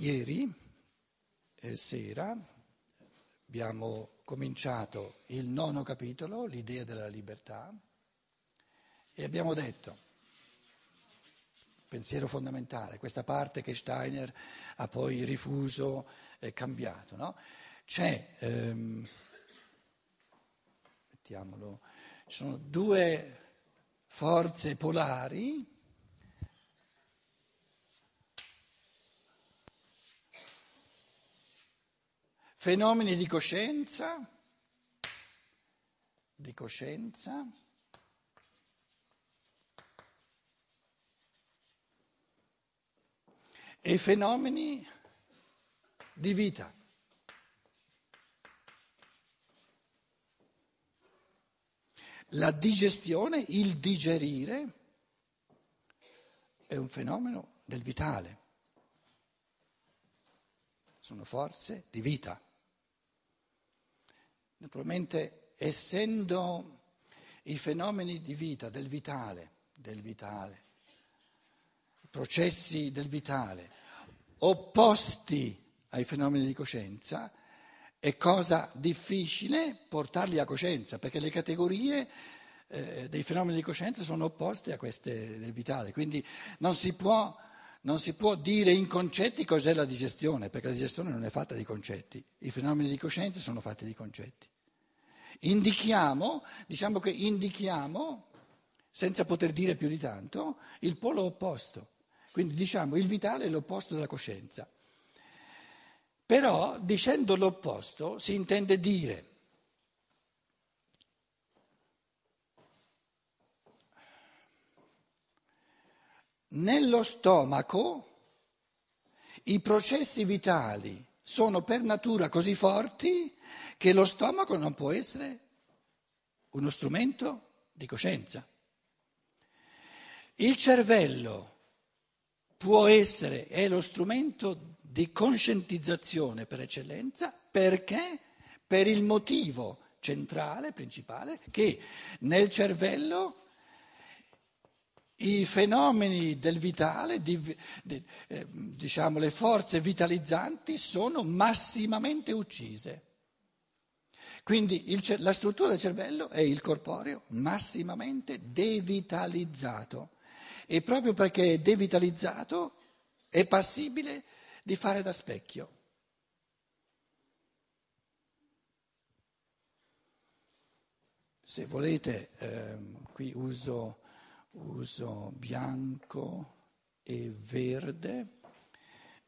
Ieri eh, sera abbiamo cominciato il nono capitolo, l'idea della libertà, e abbiamo detto, pensiero fondamentale, questa parte che Steiner ha poi rifuso e cambiato, no? C'è, ehm, mettiamolo, ci sono due forze polari fenomeni di coscienza, di coscienza, e fenomeni di vita. La digestione, il digerire, è un fenomeno del vitale, sono forze di vita. Naturalmente, essendo i fenomeni di vita, del vitale, del vitale, i processi del vitale, opposti ai fenomeni di coscienza, è cosa difficile portarli a coscienza, perché le categorie eh, dei fenomeni di coscienza sono opposte a queste del vitale, quindi non si può non si può dire in concetti cos'è la digestione, perché la digestione non è fatta di concetti, i fenomeni di coscienza sono fatti di concetti. Indichiamo, diciamo che indichiamo, senza poter dire più di tanto, il polo opposto. Quindi diciamo il vitale è l'opposto della coscienza. Però dicendo l'opposto si intende dire Nello stomaco i processi vitali sono per natura così forti che lo stomaco non può essere uno strumento di coscienza. Il cervello può essere, è lo strumento di conscientizzazione per eccellenza perché? Per il motivo centrale, principale, che nel cervello i fenomeni del vitale, di, di, eh, diciamo le forze vitalizzanti sono massimamente uccise. Quindi il, la struttura del cervello è il corporeo massimamente devitalizzato e proprio perché è devitalizzato è passibile di fare da specchio. Se volete, ehm, qui uso uso bianco e verde.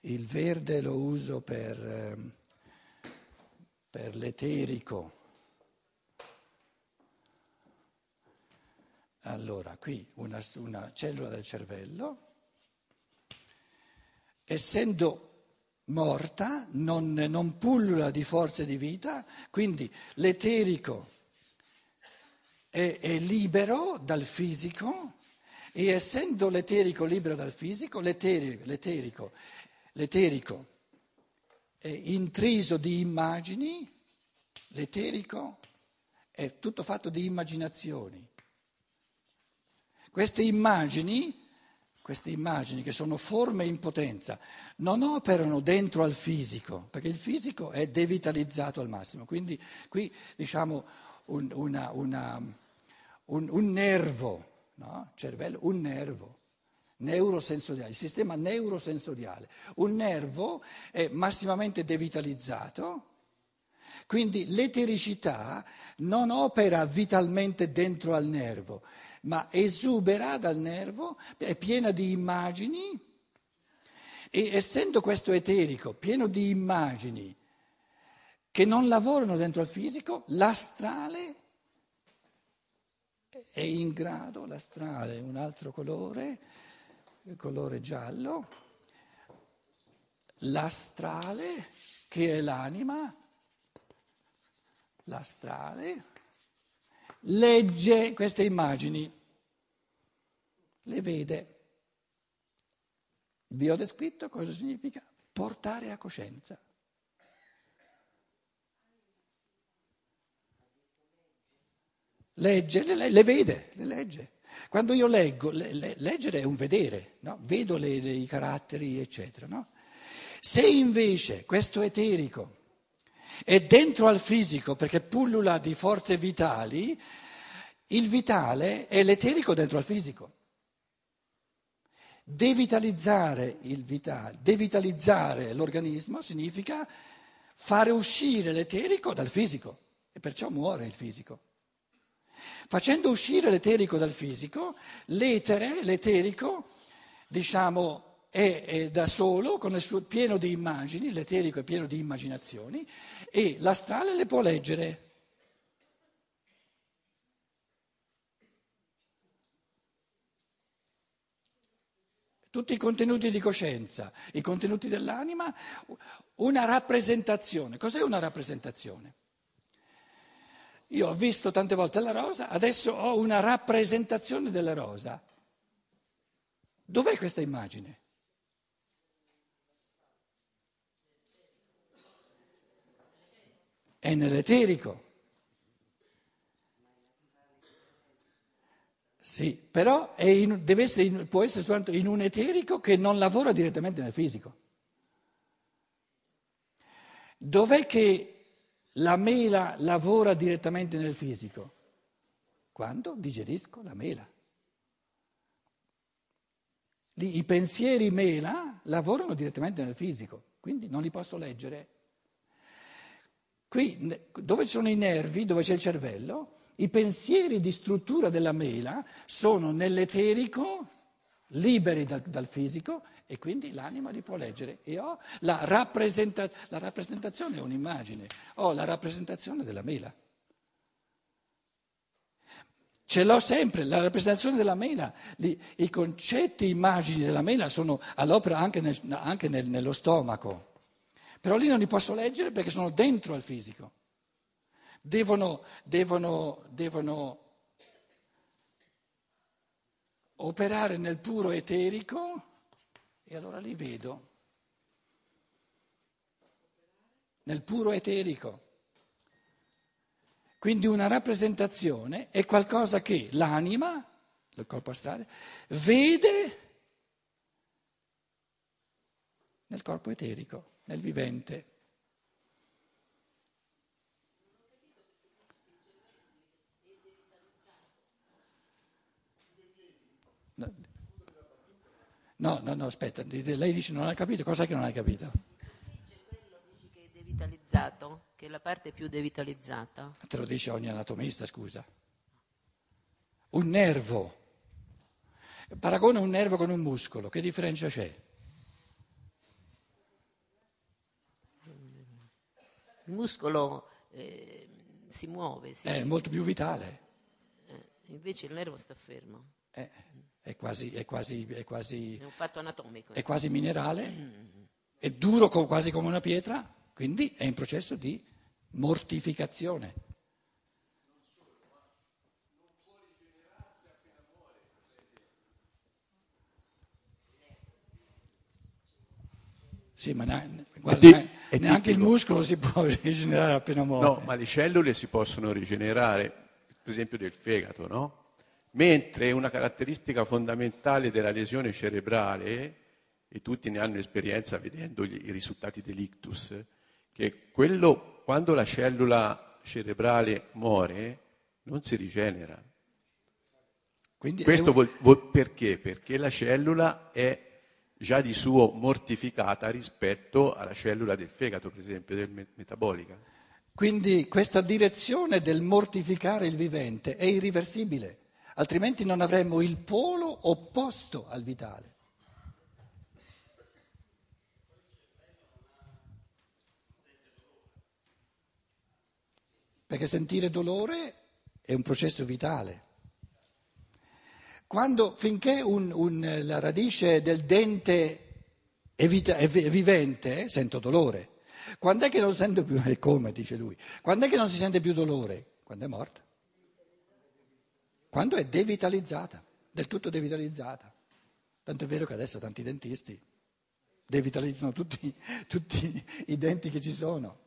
Il verde lo uso per, ehm, per l'eterico. Allora, qui una, una cellula del cervello, essendo morta, non, non pullula di forze di vita, quindi l'eterico è, è libero dal fisico e essendo l'eterico libero dal fisico, l'eterico, l'eterico, l'eterico è intriso di immagini, l'eterico è tutto fatto di immaginazioni. Queste immagini, queste immagini che sono forme in potenza, non operano dentro al fisico, perché il fisico è devitalizzato al massimo. Quindi qui diciamo un, una, una, un, un nervo, no? cervello, un nervo neurosensoriale, il sistema neurosensoriale. Un nervo è massimamente devitalizzato, quindi l'etericità non opera vitalmente dentro al nervo, ma esubera dal nervo, è piena di immagini e essendo questo eterico pieno di immagini che non lavorano dentro al fisico, l'astrale è in grado, l'astrale, un altro colore, il colore giallo, l'astrale che è l'anima, l'astrale, legge queste immagini, le vede. Vi ho descritto cosa significa portare a coscienza. Legge, le, le vede, le legge. Quando io leggo, le, le, leggere è un vedere, no? vedo i caratteri, eccetera. No? Se invece questo eterico è dentro al fisico perché pullula di forze vitali, il vitale è l'eterico dentro al fisico. Devitalizzare, vitale, devitalizzare l'organismo significa fare uscire l'eterico dal fisico e perciò muore il fisico. Facendo uscire l'eterico dal fisico, l'etere, l'eterico, diciamo, è, è da solo, suo pieno di immagini, l'eterico è pieno di immaginazioni, e l'astrale le può leggere. tutti i contenuti di coscienza, i contenuti dell'anima, una rappresentazione. Cos'è una rappresentazione? Io ho visto tante volte la rosa, adesso ho una rappresentazione della rosa. Dov'è questa immagine? È nell'eterico. Sì, però in, essere in, può essere soltanto in un eterico che non lavora direttamente nel fisico. Dov'è che la mela lavora direttamente nel fisico? Quando digerisco la mela. I pensieri mela lavorano direttamente nel fisico, quindi non li posso leggere. Qui, dove ci sono i nervi, dove c'è il cervello, i pensieri di struttura della mela sono nell'eterico, liberi dal, dal fisico, e quindi l'anima li può leggere. E ho la, rappresenta, la rappresentazione è un'immagine, ho la rappresentazione della mela. Ce l'ho sempre, la rappresentazione della mela, i concetti, immagini della mela sono all'opera anche, nel, anche nel, nello stomaco, però lì non li posso leggere perché sono dentro al fisico devono, devono, devono operare nel puro eterico e allora li vedo. Nel puro eterico. Quindi una rappresentazione è qualcosa che l'anima, il corpo astrale, vede nel corpo eterico, nel vivente. No, no, no, aspetta, lei dice non hai capito, cos'è che non hai capito? Dice quello, dici che è devitalizzato, che è la parte più devitalizzata. Te lo dice ogni anatomista, scusa. Un nervo, paragona un nervo con un muscolo, che differenza c'è? Il muscolo eh, si muove, sì. È molto più vitale. Eh, invece il nervo sta fermo. Eh è quasi, è quasi, è quasi, è un fatto anatomico. È quasi minerale, è duro quasi come una pietra, quindi è in processo di mortificazione. Sì, ma ne, guarda, è, neanche il muscolo si può rigenerare appena muore. No, ma le cellule si possono rigenerare, per esempio del fegato, no? Mentre una caratteristica fondamentale della lesione cerebrale, e tutti ne hanno esperienza vedendo i risultati dell'ictus, che quello, quando la cellula cerebrale muore non si rigenera. Quindi Questo un... vuol, perché? Perché la cellula è già di suo mortificata rispetto alla cellula del fegato, per esempio, del metabolica. Quindi questa direzione del mortificare il vivente è irriversibile altrimenti non avremmo il polo opposto al vitale. Perché sentire dolore è un processo vitale. Quando, finché un, un, la radice del dente è, vita, è vivente, sento dolore. Quando è che non sento più, come dice lui, quando è che non si sente più dolore? Quando è morta quando è devitalizzata, del tutto devitalizzata. Tanto è vero che adesso tanti dentisti devitalizzano tutti, tutti i denti che ci sono,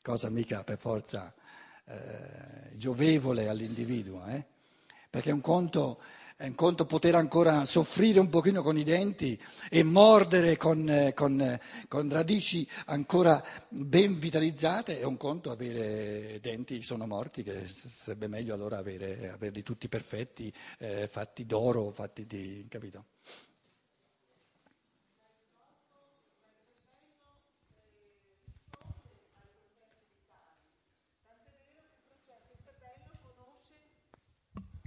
cosa mica per forza eh, giovevole all'individuo, eh? perché un conto È un conto poter ancora soffrire un pochino con i denti e mordere con, eh, con, eh, con radici ancora ben vitalizzate, è un conto avere denti sono morti, che sarebbe meglio allora avere, averli tutti perfetti, eh, fatti d'oro, fatti di... capito?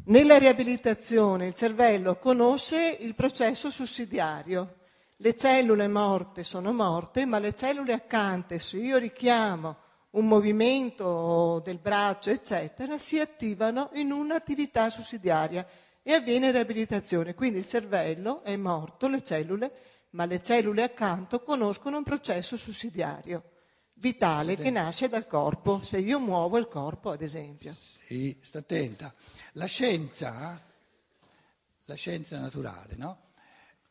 Nella riabilitazione il cervello conosce il processo sussidiario. Le cellule morte sono morte, ma le cellule accanto, se io richiamo un movimento del braccio, eccetera, si attivano in un'attività sussidiaria e avviene riabilitazione. Quindi il cervello è morto, le cellule, ma le cellule accanto conoscono un processo sussidiario vitale che nasce dal corpo, se io muovo il corpo, ad esempio. Sì, sta attenta. La scienza, la scienza naturale, no?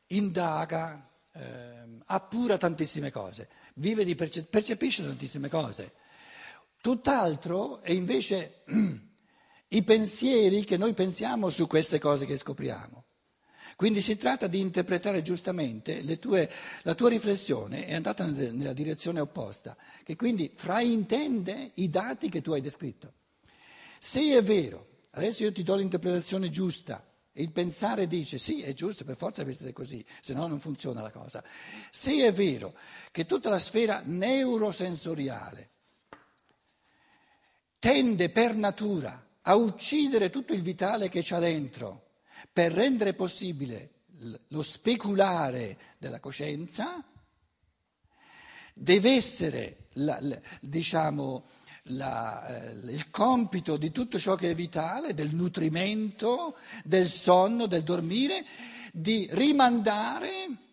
indaga, eh, appura tantissime cose, vive di percep- percepisce tantissime cose. Tutt'altro è invece i pensieri che noi pensiamo su queste cose che scopriamo. Quindi si tratta di interpretare giustamente tue, la tua riflessione è andata nella direzione opposta, che quindi fraintende i dati che tu hai descritto. Se è vero Adesso io ti do l'interpretazione giusta. Il pensare dice sì, è giusto, per forza deve essere così, se no non funziona la cosa. Se è vero che tutta la sfera neurosensoriale tende per natura a uccidere tutto il vitale che c'ha dentro per rendere possibile lo speculare della coscienza, deve essere, la, la, diciamo, la, eh, il compito di tutto ciò che è vitale, del nutrimento, del sonno, del dormire, di rimandare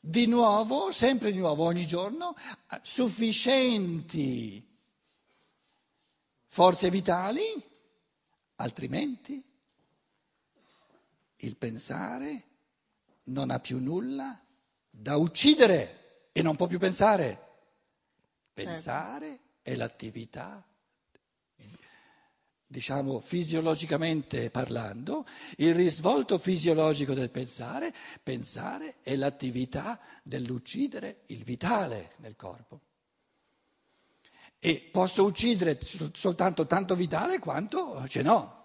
di nuovo, sempre di nuovo, ogni giorno, sufficienti forze vitali, altrimenti il pensare non ha più nulla da uccidere e non può più pensare. Pensare è l'attività, diciamo fisiologicamente parlando, il risvolto fisiologico del pensare, pensare è l'attività dell'uccidere il vitale nel corpo. E posso uccidere soltanto tanto vitale quanto ce n'ho.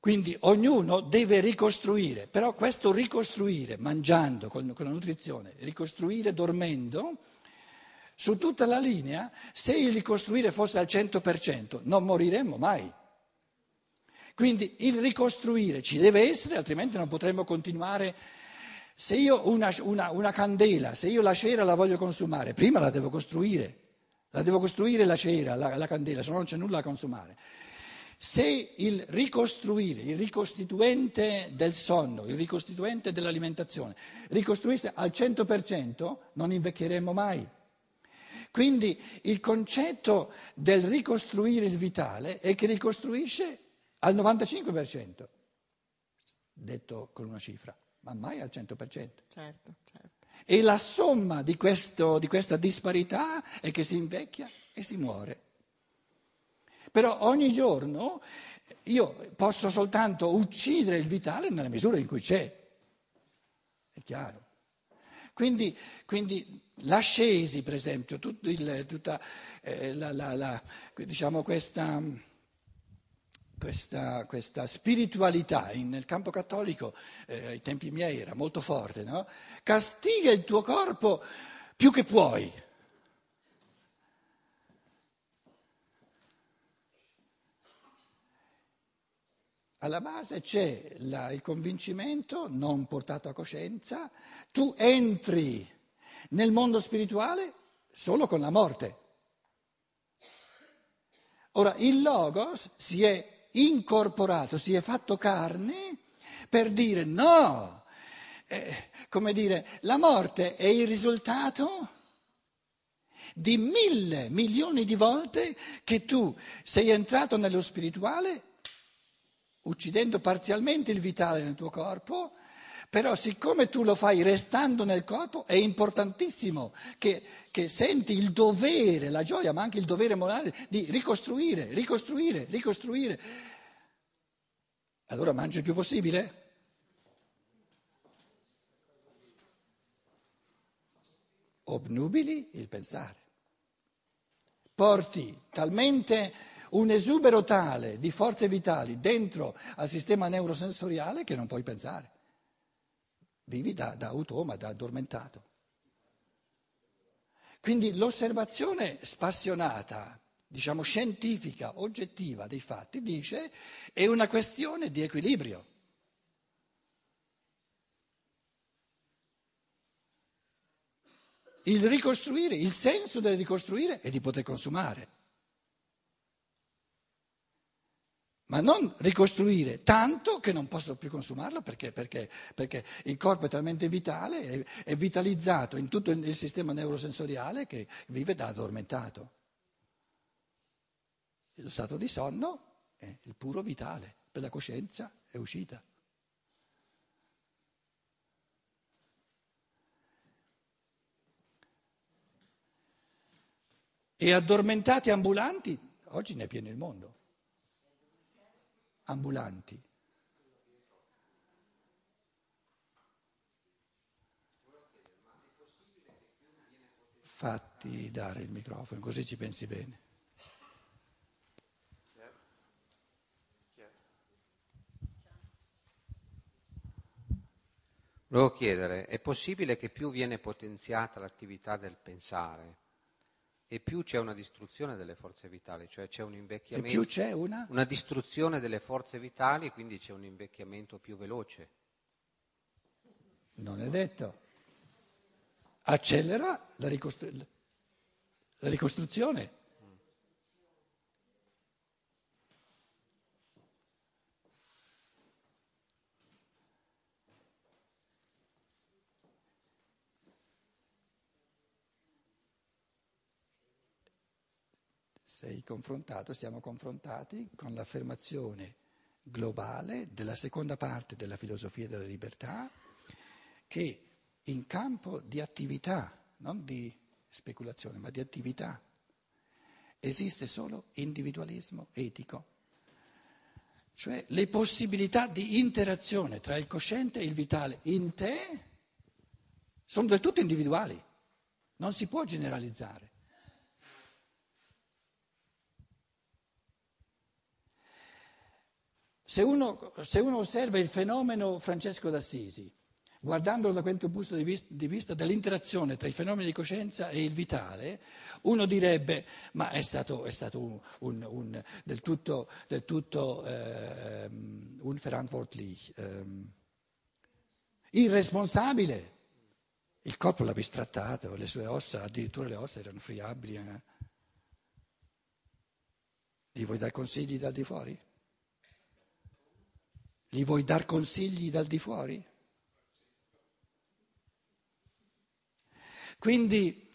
Quindi ognuno deve ricostruire, però questo ricostruire mangiando con, con la nutrizione, ricostruire dormendo, su tutta la linea, se il ricostruire fosse al 100%, non moriremmo mai. Quindi il ricostruire ci deve essere, altrimenti non potremmo continuare. Se io una, una, una, candela, se io la cera la voglio consumare, prima la devo costruire, la devo costruire la cera, la, la candela, se no non c'è nulla da consumare. Se il ricostruire, il ricostituente del sonno, il ricostituente dell'alimentazione, ricostruisse al 100%, non invecchieremmo mai. Quindi il concetto del ricostruire il vitale è che ricostruisce al 95%, detto con una cifra, ma mai al 100%. Certo, certo. E la somma di, questo, di questa disparità è che si invecchia e si muore. Però ogni giorno io posso soltanto uccidere il vitale nella misura in cui c'è. È chiaro. Quindi, quindi l'ascesi, per esempio, il, tutta eh, la, la, la, diciamo questa, questa, questa, spiritualità in, nel campo cattolico, eh, ai tempi miei era molto forte, no? castiga il tuo corpo più che puoi. Alla base c'è la, il convincimento non portato a coscienza, tu entri nel mondo spirituale solo con la morte. Ora, il Logos si è incorporato, si è fatto carne per dire no, eh, come dire, la morte è il risultato di mille milioni di volte che tu sei entrato nello spirituale uccidendo parzialmente il vitale nel tuo corpo però siccome tu lo fai restando nel corpo, è importantissimo che, che senti il dovere, la gioia, ma anche il dovere morale di ricostruire, ricostruire, ricostruire. Allora mangi il più possibile? Obnubili il pensare. Porti talmente un esubero tale di forze vitali dentro al sistema neurosensoriale che non puoi pensare. Vivi da, da automa, da addormentato. Quindi l'osservazione spassionata, diciamo scientifica, oggettiva dei fatti, dice è una questione di equilibrio. Il ricostruire, il senso del ricostruire è di poter consumare. Ma non ricostruire tanto che non posso più consumarlo perché, perché, perché il corpo è talmente vitale, è, è, vitalizzato in tutto il sistema neurosensoriale che vive da addormentato. Lo stato di sonno è il puro vitale, per la coscienza è uscita. E addormentati ambulanti, oggi ne è pieno il mondo ambulanti. Fatti dare il microfono, così ci pensi bene. Volevo chiedere, è possibile che più viene potenziata l'attività del pensare, e più c'è una distruzione delle forze vitali, cioè c'è un invecchiamento. E più c'è una? Una distruzione delle forze vitali quindi c'è un invecchiamento più veloce. Non è detto. Accelera la, ricostru- la ricostruzione. Sei confrontato, siamo confrontati con l'affermazione globale della seconda parte della filosofia della libertà che in campo di attività, non di speculazione, ma di attività, esiste solo individualismo etico, cioè le possibilità di interazione tra il cosciente e il vitale in te sono del tutto individuali, non si può generalizzare. Se uno, se uno, osserva il fenomeno Francesco d'Assisi, guardandolo da questo punto di vista, di vista, dell'interazione tra i fenomeni di coscienza e il vitale, uno direbbe ma è stato, è stato un, un, un, del tutto, del tutto eh, unverantwortlich, eh, irresponsabile. Il corpo l'ha bistrattato, le sue ossa, addirittura le ossa erano friabili. Eh. Gli vuoi dare consigli dal di fuori? Gli vuoi dar consigli dal di fuori? Quindi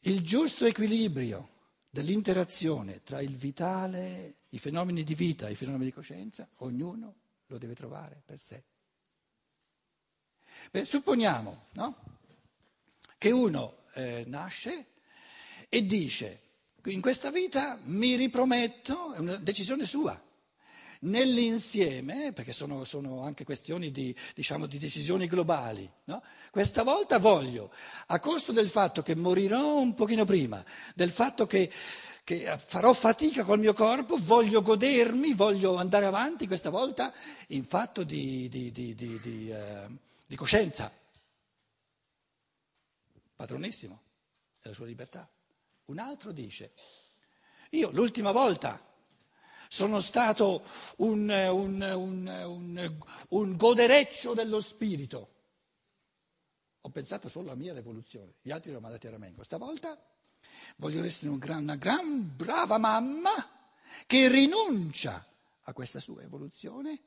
il giusto equilibrio dell'interazione tra il vitale, i fenomeni di vita e i fenomeni di coscienza, ognuno lo deve trovare per sé. Beh, supponiamo no? che uno eh, nasce e dice, in questa vita mi riprometto, è una decisione sua, nell'insieme, perché sono, sono anche questioni di, diciamo, di decisioni globali, no? questa volta voglio, a costo del fatto che morirò un pochino prima, del fatto che, che farò fatica col mio corpo, voglio godermi, voglio andare avanti questa volta in fatto di, di, di eh, coscienza. Padronissimo della sua libertà. Un altro dice, io l'ultima volta sono stato un, un, un, un godereccio dello spirito. Ho pensato solo alla mia rivoluzione, gli altri l'ho mandati a Ramengo. Stavolta voglio essere una gran brava mamma che rinuncia a questa sua evoluzione,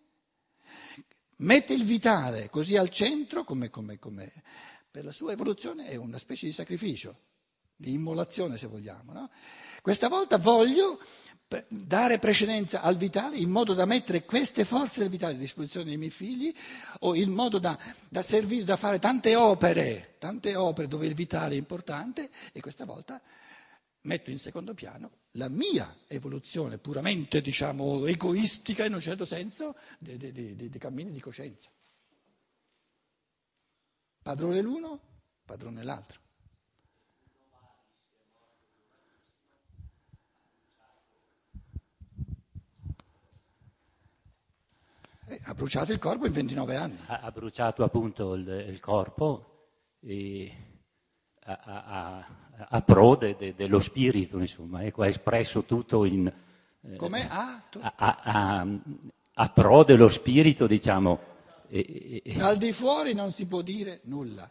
mette il vitale così al centro come, come, come per la sua evoluzione è una specie di sacrificio, di immolazione se vogliamo. No? Questa volta voglio dare precedenza al vitale in modo da mettere queste forze del vitale a disposizione dei miei figli o in modo da, da servire, da fare tante opere, tante opere dove il vitale è importante e questa volta metto in secondo piano la mia evoluzione puramente, diciamo, egoistica in un certo senso dei, dei, dei, dei cammini di coscienza. Padrone l'uno, padrone l'altro. Ha bruciato il corpo in 29 anni. Ha, ha bruciato appunto il, il corpo e a, a, a pro de, de, dello spirito, insomma, ecco, ha espresso tutto in... Eh, Come ah, a, a, pro dello spirito, diciamo. E, e, Al di fuori non si può dire nulla.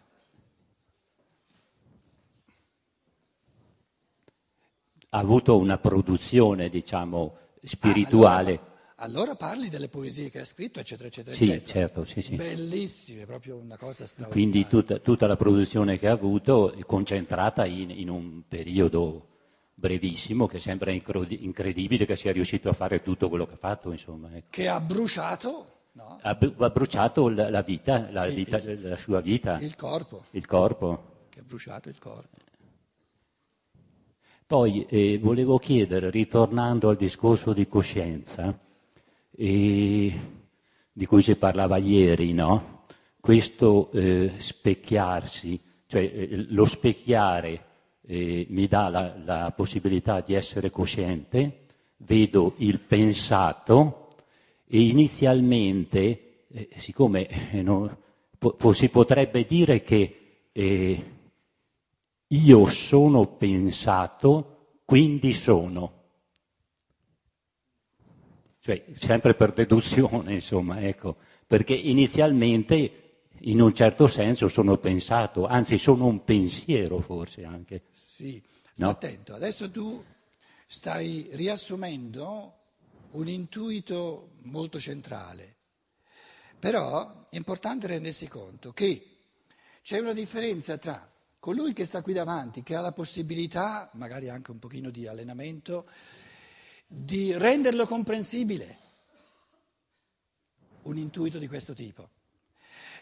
Ha avuto una produzione, diciamo, spirituale. Ah, allora, allora parli delle poesie che ha scritto, eccetera, eccetera, sì, eccetera. Certo, sì, sì. Bellissime, proprio una cosa straordinaria. Quindi tutta, tutta la produzione che ha avuto è concentrata in, in un periodo brevissimo che sembra incredibile che sia riuscito a fare tutto quello che ha fatto, insomma. Ecco. Che ha bruciato, no? ha, bruciato la, la vita, la, vita il, la, sua vita. Il corpo. Il corpo. Che ha bruciato il corpo. Poi eh, volevo chiedere, ritornando al discorso di coscienza, di cui si parlava ieri, no? questo eh, specchiarsi, cioè eh, lo specchiare eh, mi dà la, la, possibilità di essere cosciente, vedo il pensato e inizialmente, eh, siccome eh, no, po- si potrebbe dire che eh, io sono pensato, quindi sono cioè sempre per deduzione, insomma, ecco, perché inizialmente in un certo senso sono pensato, anzi sono un pensiero forse anche. Sì, no? attento, adesso tu stai riassumendo un intuito molto centrale, però è importante rendersi conto che c'è una differenza tra colui che sta qui davanti, che ha la possibilità, magari anche un pochino di allenamento, di renderlo comprensibile, un intuito di questo tipo.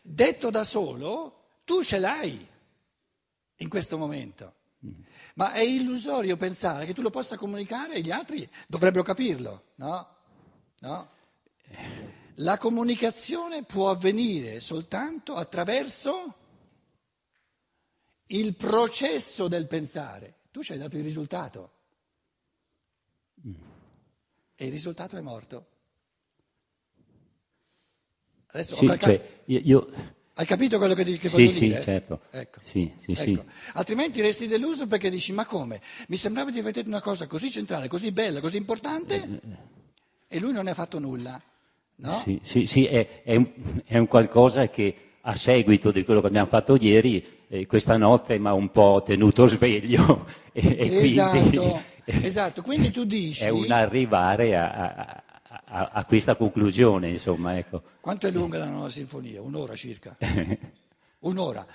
Detto da solo, tu ce l'hai in questo momento, ma è illusorio pensare che tu lo possa comunicare e gli altri dovrebbero capirlo, no? no? La comunicazione può avvenire soltanto attraverso il processo del pensare. Tu ci hai dato il risultato e il risultato è morto. Adesso sì, calca- cioè, io, io... Hai capito quello che, che sì, voglio sì, dire? Certo. Ecco. Sì, sì, ecco. Altrimenti resti deluso perché dici ma come? Mi sembrava di aver detto una cosa così centrale, così bella, così importante e lui non ne ha fatto nulla. No? Sì, sì, sì è, è, un, è, un, qualcosa che a seguito di quello che abbiamo fatto ieri, eh, questa notte mi ha un po' tenuto sveglio. E, esatto. Quindi... Esatto, quindi tu dici... È un arrivare a, a, a questa conclusione, insomma. Ecco. Quanto è lunga la nona sinfonia? Un'ora circa. un'ora.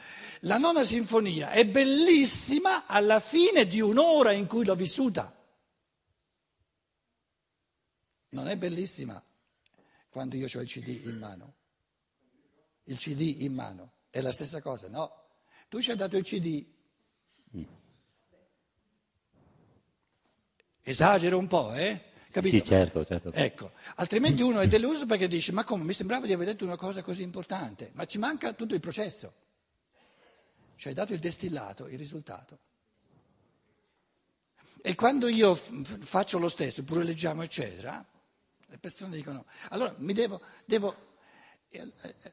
La nona sinfonia è bellissima alla fine di un'ora in cui l'ho vissuta. Non è bellissima quando io ho il CD in mano. Il CD in mano è la stessa cosa, no? Tu ci hai dato il CD. Mm. Esagero un po', eh? Capito? Sì, certo, certo. Ecco, altrimenti uno è deluso perché dice, ma come, mi sembrava di aver detto una cosa così importante, ma ci manca tutto il processo. Ci hai dato il destillato, il risultato. E quando io faccio lo stesso, pure leggiamo, eccetera, le persone dicono, allora mi devo, devo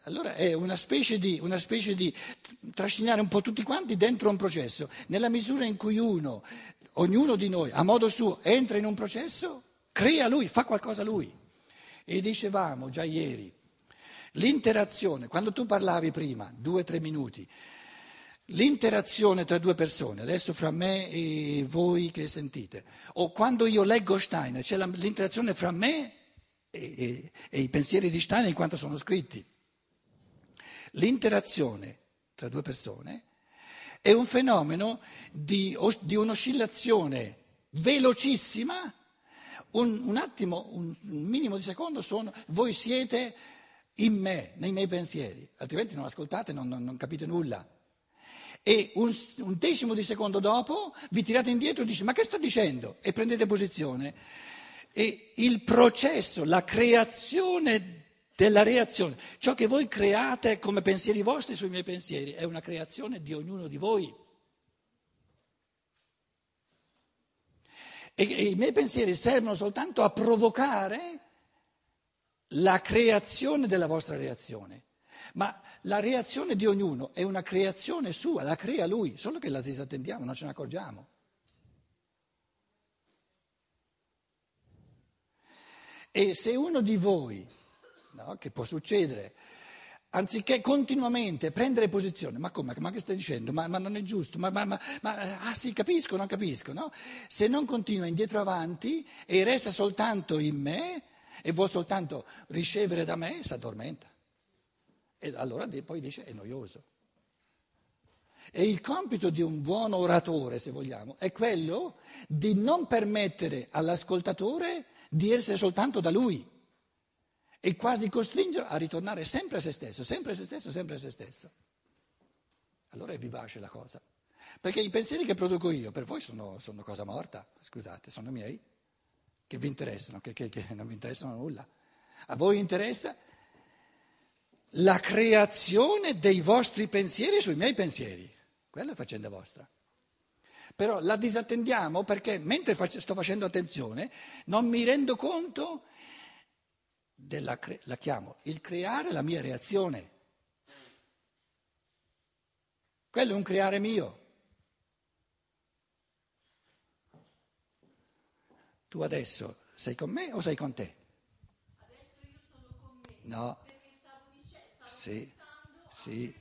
allora è una specie, di, una specie di trascinare un po' tutti quanti dentro un processo. Nella misura in cui uno ognuno di noi a modo suo entra in un processo, crea lui, fa qualcosa lui. E dicevamo già ieri, l'interazione, quando tu parlavi prima, due o tre minuti, l'interazione tra due persone, adesso fra me e voi che sentite, o quando io leggo Steiner, c'è l'interazione fra me e, e, e i pensieri di Steiner in quanto sono scritti. L'interazione tra due persone è un fenomeno di, di un'oscillazione velocissima, un, un attimo, un, minimo di secondo sono, voi siete in me, nei miei pensieri, altrimenti non ascoltate, non, non, non capite nulla. e un, un decimo di secondo dopo vi tirate indietro e dice ma che sta dicendo? E prendete posizione. E il processo, la creazione della reazione, ciò che voi create come pensieri vostri sui miei pensieri, è una creazione di ognuno di voi. E, i miei pensieri servono soltanto a provocare la creazione della vostra reazione. Ma la reazione di ognuno è una creazione sua, la crea lui, solo che la disattendiamo, non ce ne accorgiamo. E se uno di voi, no, che può succedere, anziché continuamente prendere posizione, ma come, ma che stai dicendo? Ma, ma non è giusto, ma, ma, ah sì, capisco, non capisco, no? Se non continua indietro avanti e resta soltanto in me e vuol soltanto ricevere da me, si addormenta. E allora poi dice è noioso. E il compito di un buon oratore, se vogliamo, è quello di non permettere all'ascoltatore di essere soltanto da lui e quasi costringerlo a ritornare sempre a se stesso, sempre a se stesso, sempre a se stesso. Allora è vivace la cosa. Perché i pensieri che produco io per voi sono, sono cosa morta, scusate, sono miei, che vi interessano, che, che, che non vi interessano nulla. A voi interessa la creazione dei vostri pensieri sui miei pensieri. Quella è faccenda vostra. Però la disattendiamo perché mentre sto facendo attenzione non mi rendo conto della, la chiamo il creare la mia reazione. Quello è un creare mio. Tu adesso sei con me o sei con te? Adesso io sono con me. No. Perché stavo dicendo, stavo Sì, sì,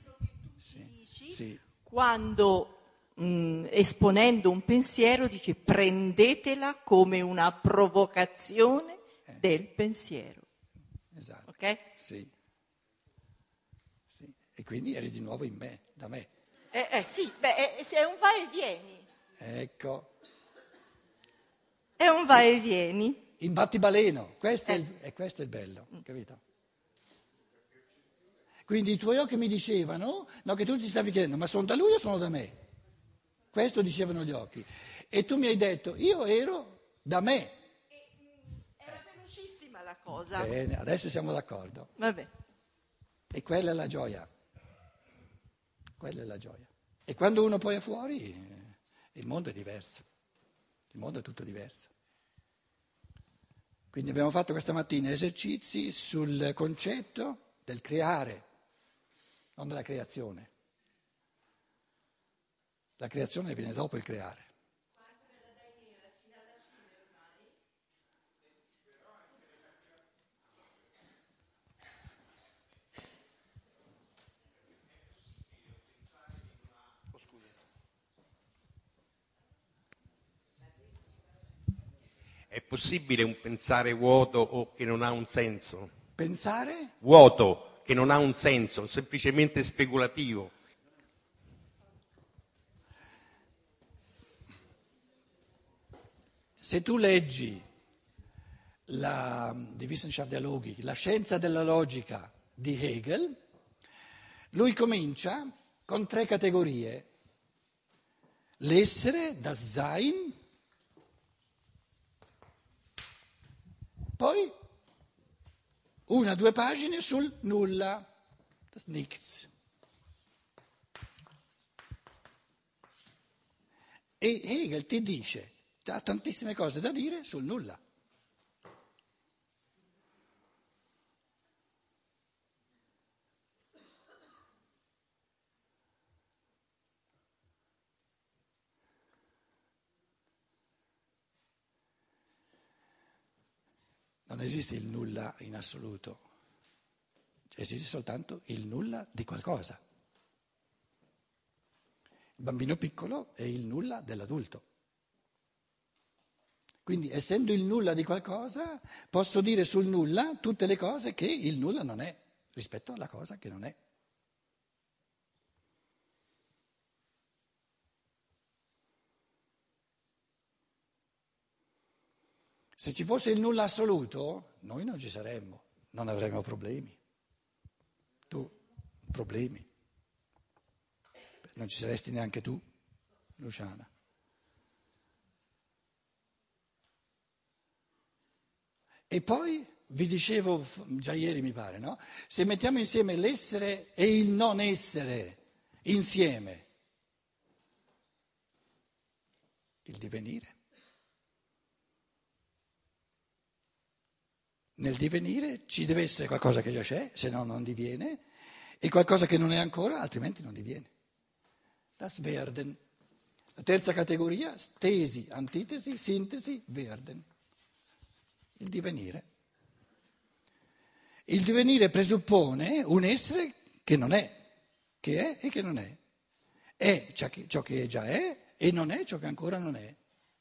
sì, dici sì. quando mh, esponendo un pensiero dici prendetela come una provocazione Eh. del pensiero. Esatto. Ok? Sì. Sì. E quindi eri di nuovo in me, da me. Eh, eh, sì, beh, è, è un vai e vieni. Ecco. È un vai e vieni. In battibaleno, questo è, il, Eh. e questo è il bello, capito? Quindi i tuoi occhi mi dicevano, no, che tu ti stavi chiedendo, ma sono da lui o sono da me? Questo dicevano gli occhi. E tu mi hai detto, io ero da me. Cosa. Bene, adesso siamo d'accordo. Vabbè. E quella è la gioia. Quella è la gioia. E quando uno poi è fuori, eh, il mondo è diverso. Il mondo è tutto diverso. Quindi abbiamo fatto questa mattina esercizi sul concetto del creare, non della creazione. La creazione viene dopo il creare. È possibile un pensare vuoto o che non ha un senso? Pensare Vuoto, che non ha un senso, semplicemente speculativo. Se tu leggi la Die Wissenschaft der Logik, la scienza della logica di Hegel, lui comincia con tre categorie. L'essere, das Sein, poi una o due pagine sul nulla, das Nichts. E Hegel ti dice, ha tantissime cose da dire sul nulla. Non esiste il nulla in assoluto, esiste soltanto il nulla di qualcosa. Il bambino piccolo è il nulla dell'adulto. Quindi, essendo il nulla di qualcosa, posso dire sul nulla tutte le cose che il nulla non è, rispetto alla cosa che non è. Se ci fosse il nulla assoluto, noi non ci saremmo, non avremmo problemi. Tu, problemi. non ci saresti neanche tu, Luciana. E poi vi dicevo già ieri, mi pare, no? Se mettiamo insieme l'essere e il non essere insieme, il divenire. Nel divenire ci deve essere qualcosa che già c'è, se no non diviene, e qualcosa che non è ancora, altrimenti non diviene. Das Werden. La terza categoria, stesi, antitesi, sintesi, Werden. Il divenire. Il divenire presuppone un essere che non è, che è e che non è. È ciò che già è e non è ciò che ancora non è.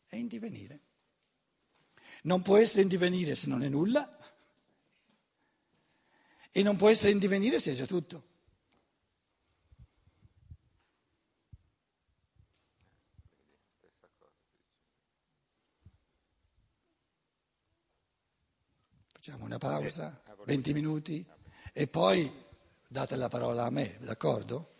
È in divenire. Non può essere in divenire se non è nulla e non può essere in divenire se è già tutto. Facciamo una pausa, 20 minuti, e poi date la parola a me, d'accordo?